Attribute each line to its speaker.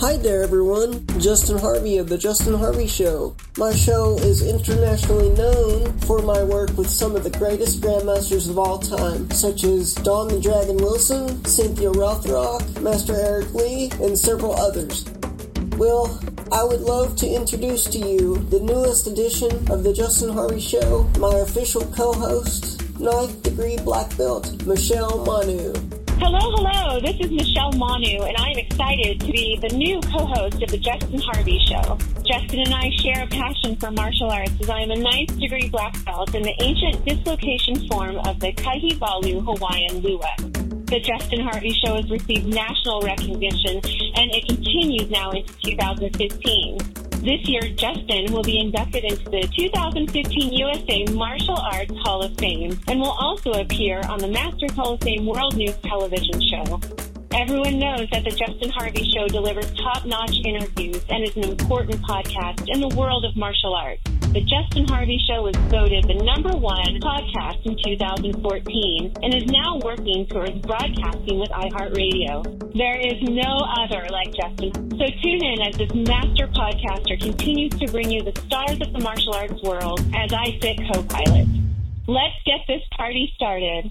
Speaker 1: Hi there, everyone. Justin Harvey of The Justin Harvey Show. My show is internationally known for my work with some of the greatest grandmasters of all time, such as Don the Dragon Wilson, Cynthia Rothrock, Master Eric Lee, and several others. Well, I would love to introduce to you the newest edition of The Justin Harvey Show, my official co host, ninth degree black belt, Michelle Manu.
Speaker 2: Hello, hello. This is Michelle Manu, and I am excited to be the new co-host of the Justin Harvey Show. Justin and I share a passion for martial arts as I am a ninth degree black belt in the ancient dislocation form of the Kaihewalu Hawaiian Lua. The Justin Harvey Show has received national recognition, and it continues now into 2015. This year, Justin will be inducted into the 2015 USA Martial Arts Hall of Fame and will also appear on the Masters Hall of Fame World News television show. Everyone knows that the Justin Harvey Show delivers top-notch interviews and is an important podcast in the world of martial arts. The Justin Harvey Show was voted the number one podcast in 2014 and is now working towards broadcasting with iHeartRadio. There is no other like Justin. So tune in as this master podcaster continues to bring you the stars of the martial arts world as I sit co-pilot. Let's get this party started.